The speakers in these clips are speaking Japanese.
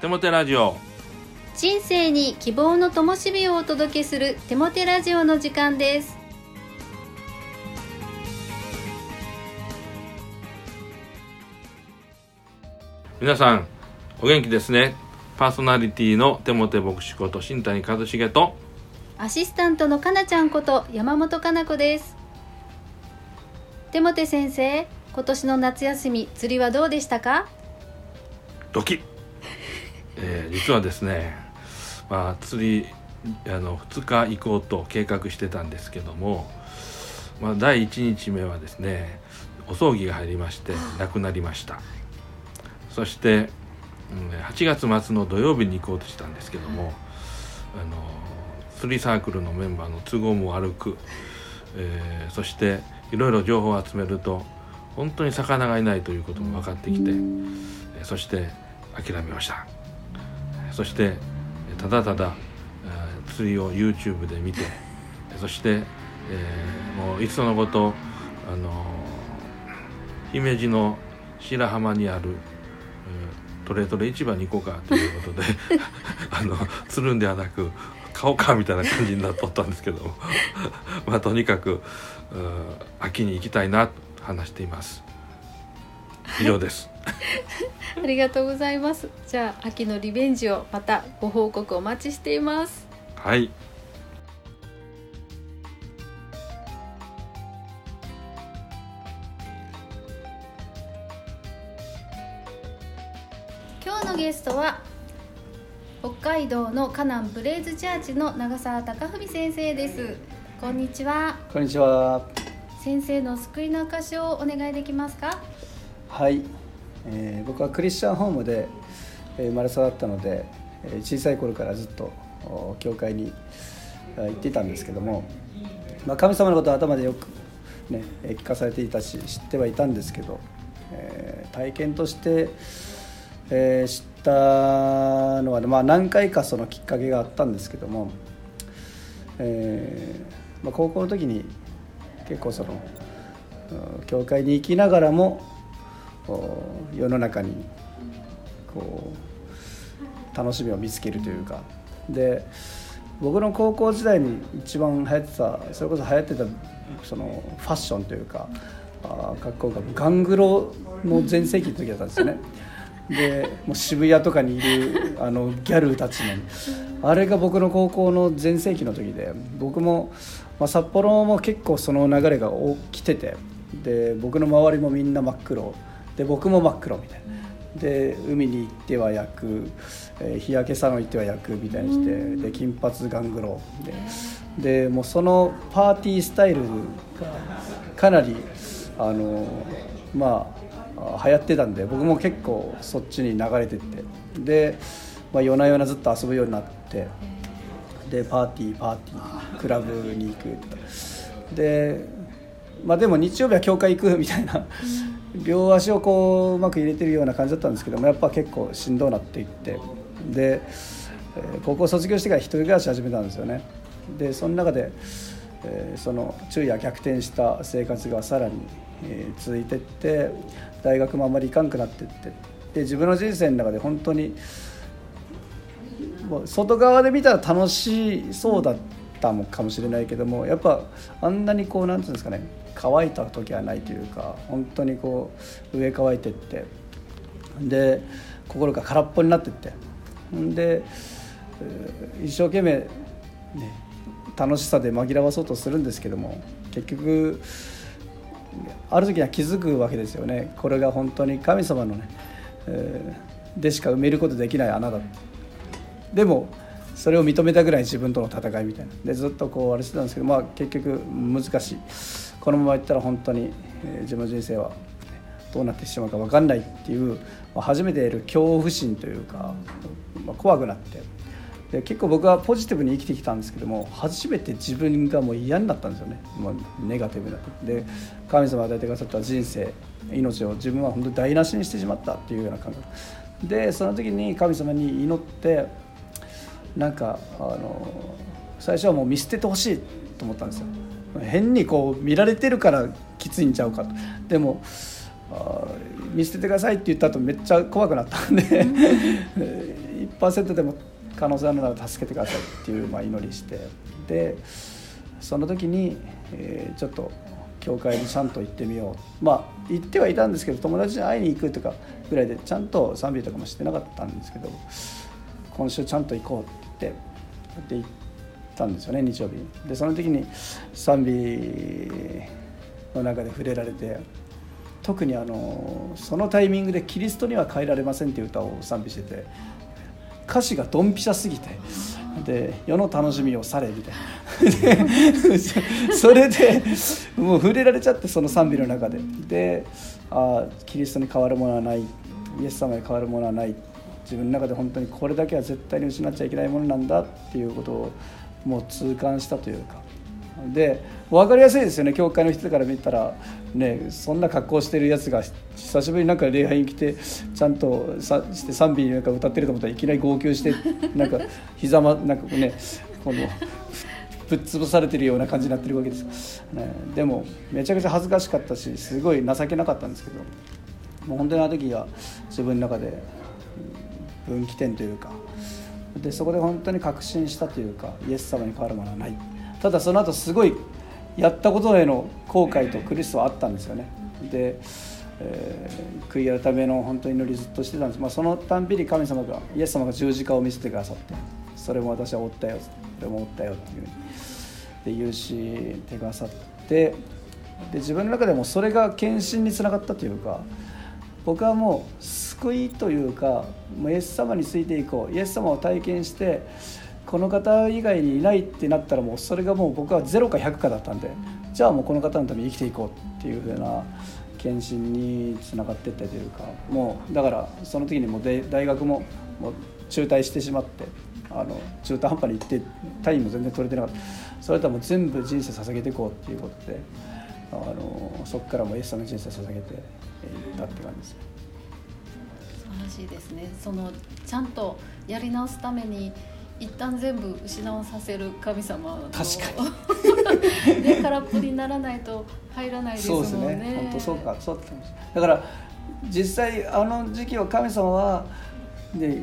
テモテラジオ。人生に希望の灯火をお届けするテモテラジオの時間です。皆さんお元気ですね。パーソナリティのテモテ牧師こと新谷和重とアシスタントのかなちゃんこと山本かな子です。テモテ先生今年の夏休み釣りはどうでしたか？ドキッ、えー、実はですねまあ釣りあの2日行こうと計画してたんですけども、まあ、第1日目はですねお葬儀が入りまして亡くなりました。そして8月末の土曜日に行こうとしたんですけどもあの釣りサークルのメンバーの都合も悪く、えー、そしていろいろ情報を集めると本当に魚がいないということも分かってきてそして諦めましたそしてただただ釣りを YouTube で見て そして、えー、もういつのことあの姫路の白浜にあるトレトレ市場に行こうかということで あの釣るんではなく買おうかみたいな感じになっとったんですけどまあとにかく秋に行きたいなと話しています以上です、ありがとうございます。じゃあ秋のリベンジをまたご報告お待ちしています。はい。ゲストは北海道のカナンブレイズチャーチの長澤貴文先生です。こんにちは。こんにちは。先生の救いの証をお願いできますか？はい、えー、僕はクリスチャンホームで生まれ育ったので小さい頃からずっと教会に行っていたんですけども、まあ、神様のことは頭でよく、ね、聞かされていたし知ってはいたんですけど、えー、体験としてえー、知ったのは、まあ、何回かそのきっかけがあったんですけども、えーまあ、高校の時に結構その教会に行きながらも世の中にこう楽しみを見つけるというかで僕の高校時代に一番流行ってたそれこそ流行ってたそのファッションというかあかっこよかガングロの全盛期の時だったんですよね。でもう渋谷とかにいるあのギャルたちのあれが僕の高校の全盛期の時で僕も、まあ、札幌も結構その流れが起きててで僕の周りもみんな真っ黒で僕も真っ黒みたいな。で海に行っては焼く、えー、日焼けサロン行っては焼く。みたいにして。で金髪ガングロででもうそのパーティースタイルがかなりあのまあ流行ってたんで僕も結構そっちに流れてって。で、まあ、夜な夜なずっと遊ぶようになって。でパーティーパーティークラブに行くでまあでも日曜日は教会行くみたいな両足をこううまく入れてるような感じだったんですけどもやっぱ結構しんどうなっていって。で高校卒業してから一人暮らし始めたんですよね。でその中で、えー、その昼夜逆転した生活がさらに、えー、続いてって大学もあんまり行かんくなってって。で自分の人生の中で本当に外側で見たら楽しそうだったのかもしれないけどもやっぱあんなにこうなんていうんですかね乾いた時はないというか本当にこう上乾いてってで心が空っぽになってってんで一生懸命ね楽しさで紛らわそうとするんですけども結局ある時には気づくわけですよね。これが本当に神様のね、え、でしか埋めることできない穴だ。でもそれを認めたぐらい自分との戦いみたいな。でずっとこうあれしてたんですけどまあ結局難しい。このままいったら本当に、えー、自分の人生はどうなってしまうか分かんないっていう、まあ、初めて得る恐怖心というか、まあ、怖くなって。で結構僕はポジティブに生きてきたんですけども初めて自分がもう嫌になったんですよね、まあ、ネガティブなで神様が与えてくださった人生命を自分は本当に台無しにしてしまったっていうような感覚。でその時に神様に祈ってなんかあの最初はもう見捨ててほしいと思ったんですよ。変にこう見られてるからきついんちゃうかと。でも見捨ててくださいって言った後めっちゃ怖くなったんで1%でも可能性あるなら助けてくださいっていう、まあ、祈りして。でその時に、えー、ちょっと教会にちゃんと行ってみよう。まあ行ってはいたんですけど友達に会いに行くとかぐらいでちゃんと賛美とかもしてなかったんですけど今週ちゃんと行こうってって行ったんですよね日曜日。でその時に賛美の中で触れられて特にあのそのタイミングで「キリストには変えられません」っていう歌を賛美してて歌詞がドンピシャすぎてで世の楽しみをされみたいな。それでもう触れられちゃってその賛美の中で。であキリストに変わるものはないイエス様に変わるものはない。っ自分の中で本当にこれだけは絶対に失っちゃいけないものなんだっていうことをもう痛感したというか。で分かりやすいですよね。教会の人から見たら、ね、そんな格好してるやつが久しぶりになんか礼拝に来てちゃんとさして賛美なんか歌ってると思ったらいきなり号泣して なんか膝まなんかねこのぶっ潰されてるような感じになってるわけです、ね、でもめちゃくちゃ恥ずかしかったしすごい情けなかったんですけどもう本当にあの時は自分の中で分岐点というかでそこで本当に確信したというかイエス様に変わるものはない。ただその後すごいやったことへの後悔と苦しさはあったんですよね。で、えー、悔い改めの本当に祈りずっとしてたんです、まあ、そのたんびに神様がイエス様が十字架を見せてくださってそれも私は追ったよそれも追ったよっていうふうにで許してくださってで自分の中でもそれが献身につながったというか僕はもう救いというかもうイエス様についていこう。イエス様を体験してこの方以外にいないってなったらもうそれがもう僕は0か100かだったんでじゃあもうこの方のために生きていこうっていうふうな献身につながっていったというかもうだからその時にもう大学ももう中退してしまってあの中途半端に行って単位も全然取れてなかった。それとはもう全部人生捧げていこうっていうことであのそこからもイエス様の人生捧げていったって感じです。らしいですね。そのちゃんとやり直すために一旦全部失わさせる神様の確かに。ね空っぽにならないと入らないですもんね。そうですね。本当そうかそうだから実際あの時期は神様はで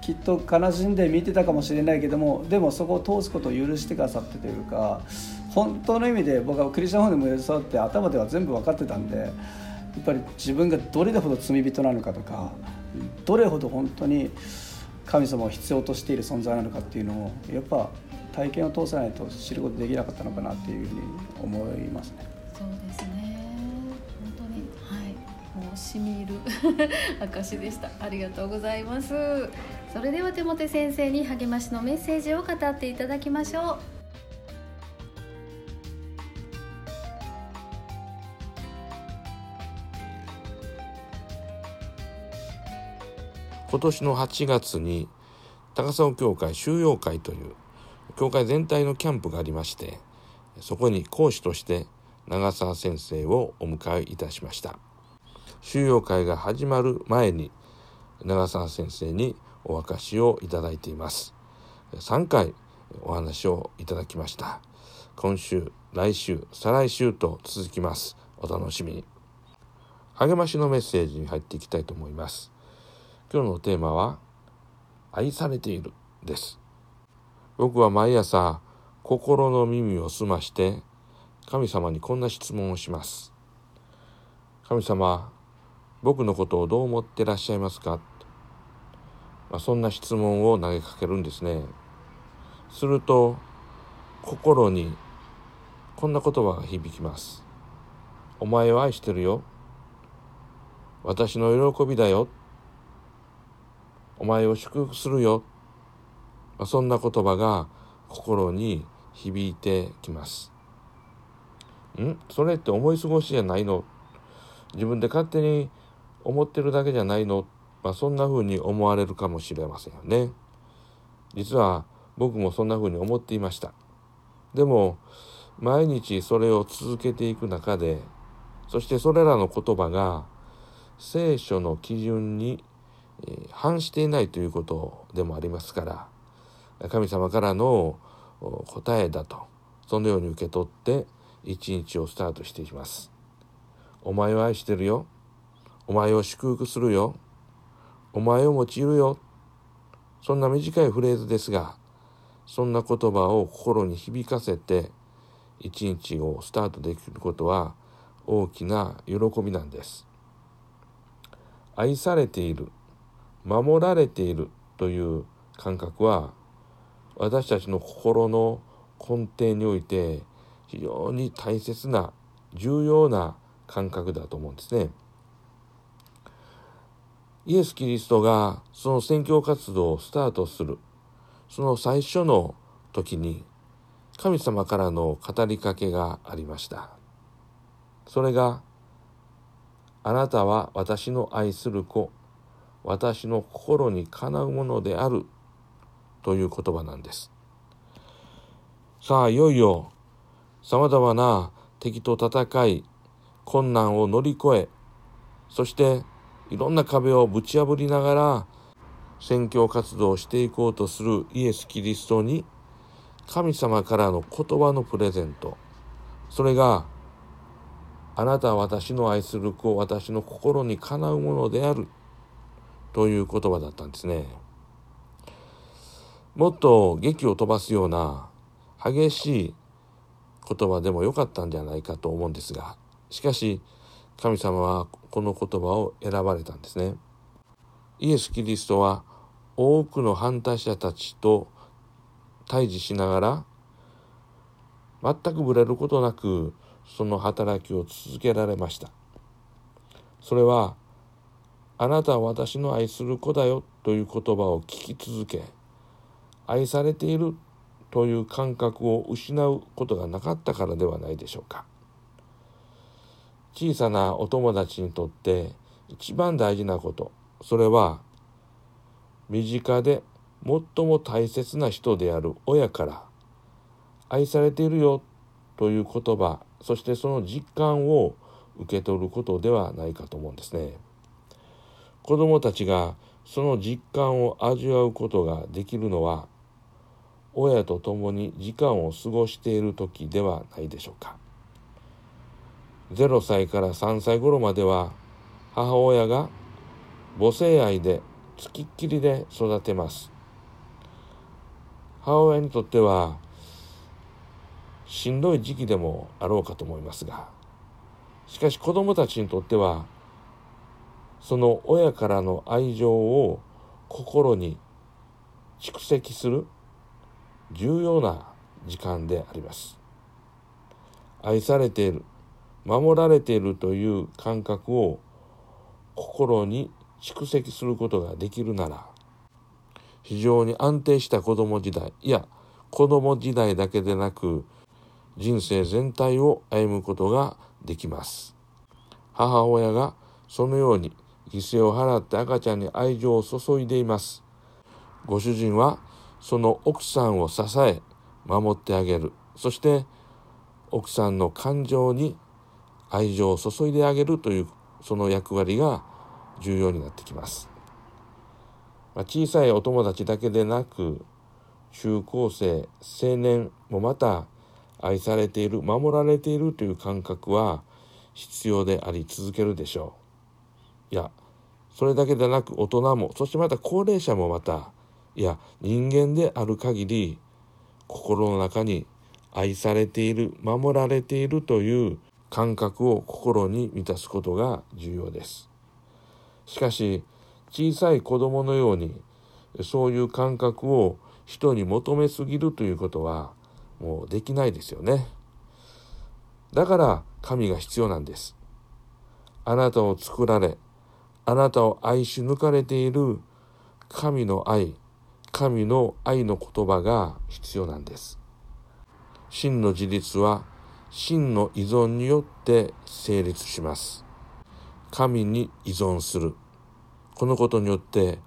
きっと悲しんで見てたかもしれないけどもでもそこを通すことを許してくださってというか本当の意味で僕はクリスチャンホームでも教わって頭では全部分かってたんでやっぱり自分がどれほど罪人なのかとかどれほど本当に。神様を必要としている存在なのかっていうのをやっぱ体験を通さないと知ることできなかったのかなっていうふうに思いますね。そうですね本当にはいもうしみる 証でしたありがとうございますそれでは手元先生に励ましのメッセージを語っていただきましょう今年の8月に高砂教会収容会という教会全体のキャンプがありましてそこに講師として長澤先生をお迎えいたしました。収容会が始まる前に長澤先生にお明かしをいただいています。3回お話をいただきました。今週来週再来週と続きます。お楽しみに。励ましのメッセージに入っていきたいと思います。今日のテーマは愛されているです。僕は毎朝心の耳を澄まして神様にこんな質問をします。神様僕のことをどう思ってらっしゃいますか、まあ、そんな質問を投げかけるんですね。すると心にこんな言葉が響きます。お前を愛してるよ。私の喜びだよ。お前を祝福するよ、まあ、そんな言葉が心に響いてきます。ん？それって思い過ごしじゃないの？自分で勝手に思ってるだけじゃないの、まあ、そんな風に思われるかもしれませんよね。実は僕もそんな風に思っていました。でも毎日それを続けていく中でそしてそれらの言葉が聖書の基準に反していないということでもありますから神様からの答えだとそのように受け取って一日をスタートしていきます。お前を愛してるよ。お前を祝福するよ。お前を用いるよ。そんな短いフレーズですがそんな言葉を心に響かせて一日をスタートできることは大きな喜びなんです愛されている守られているという感覚は私たちの心の根底において非常に大切な重要な感覚だと思うんですね。イエス・キリストがその宣教活動をスタートするその最初の時に神様からの語りかけがありました。それがあなたは私の愛する子私の心にかなうものである。という言葉なんです。さあいよいよさまざまな敵と戦い困難を乗り越えそしていろんな壁をぶち破りながら宣教活動をしていこうとするイエス・キリストに神様からの言葉のプレゼント。それがあなたは私の愛する子私の心にかなうものである。という言葉だったんですね。もっと劇を飛ばすような激しい言葉でもよかったんじゃないかと思うんですがしかし神様はこの言葉を選ばれたんですね。イエス・キリストは多くの反対者たちと対峙しながら全くぶれることなくその働きを続けられました。それはあなたは私の愛する子だよという言葉を聞き続け愛されているという感覚を失うことがなかったからではないでしょうか小さなお友達にとって一番大事なことそれは身近で最も大切な人である親から愛されているよという言葉そしてその実感を受け取ることではないかと思うんですね。子どもたちがその実感を味わうことができるのは親と共に時間を過ごしている時ではないでしょうか。0歳から3歳頃までは母親が母性愛でつきっきりで育てます。母親にとってはしんどい時期でもあろうかと思いますがしかし子どもたちにとってはその親からの愛情を心に蓄積する重要な時間であります。愛されている守られているという感覚を心に蓄積することができるなら非常に安定した子供時代いや子供時代だけでなく人生全体を歩むことができます。母親がそのように犠牲を払って赤ちゃんに愛情を注いでいます。ご主人はその奥さんを支え守ってあげるそして奥さんの感情に愛情を注いであげるというその役割が重要になってきます。まあ、小さいお友達だけでなく中高生青年もまた愛されている守られているという感覚は必要であり続けるでしょう。いやそれだけでなく大人もそしてまた高齢者もまたいや人間である限り心の中に愛されている守られているという感覚を心に満たすことが重要です。しかし小さい子供のようにそういう感覚を人に求めすぎるということはもうできないですよね。だから神が必要なんです。あなたを作られあなたを愛し抜かれている神の愛神の愛の言葉が必要なんです。真の自立は真の依存によって成立します。神に依存する。このことによって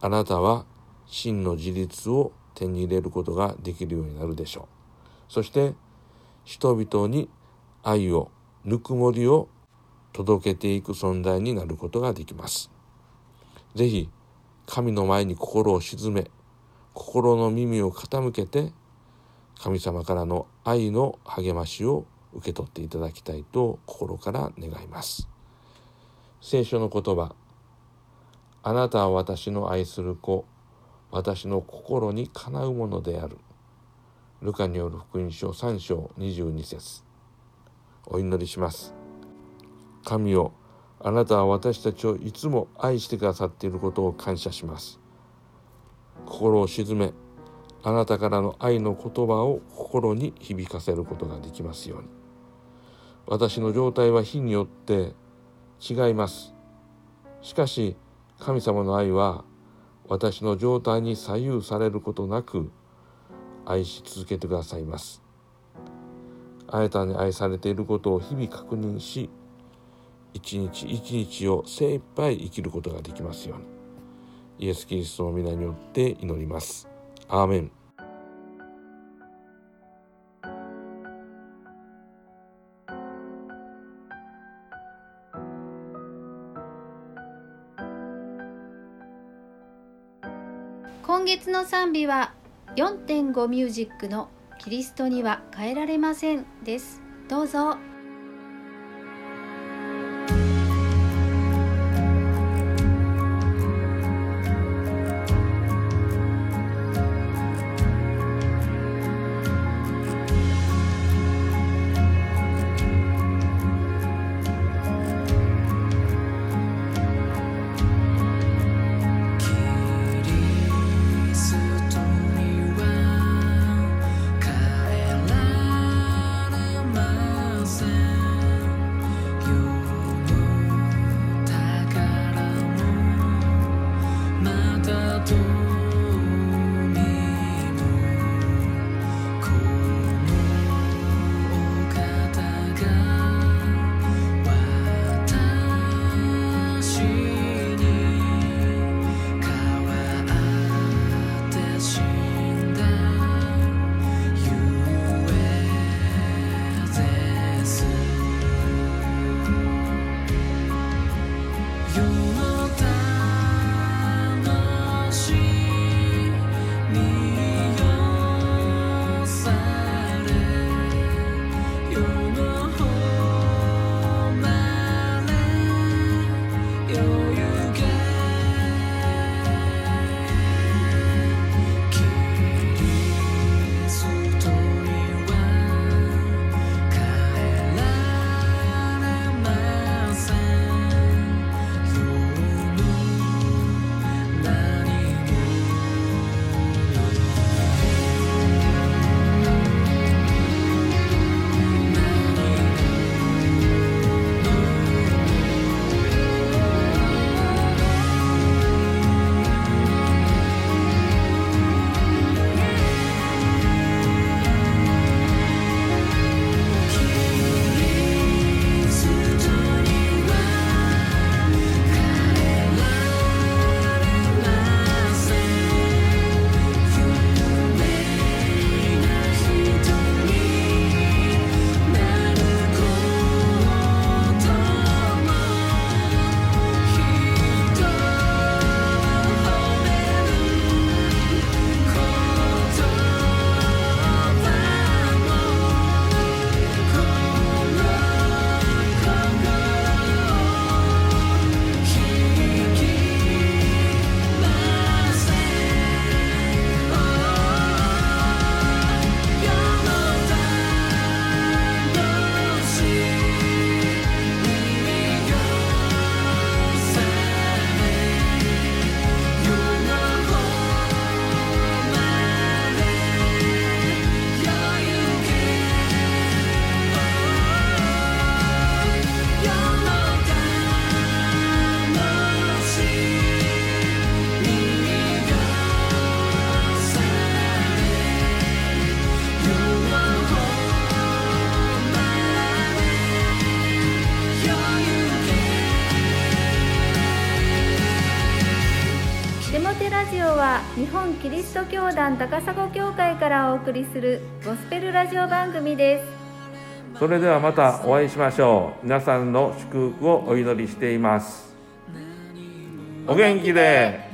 あなたは真の自立を手に入れることができるようになるでしょう。そして人々に愛をぬくもりを届けていく存在になることができます。ぜひ神の前に心を鎮め心の耳を傾けて神様からの愛の励ましを受け取っていただきたいと心から願います。聖書の言葉あなたは私の愛する子私の心にかなうものであるルカによる福音書3章22節お祈りします神よあなたは私たちをいつも愛してくださっていることを感謝します。心を鎮めあなたからの愛の言葉を心に響かせることができますように。私の状態は日によって違います。しかし神様の愛は私の状態に左右されることなく愛し続けてくださいます。あなたに愛されていることを日々確認し一日一日を精一杯生きることができますように。イエス・キリストの皆によって祈ります。アーメン。今月の賛美は4.5ミュージックのキリストには変えられませんです。どうぞ。山高砂教会からお送りするゴスペルラジオ番組です。それではまたお会いしましょう。皆さんの祝福をお祈りしています。お元気で。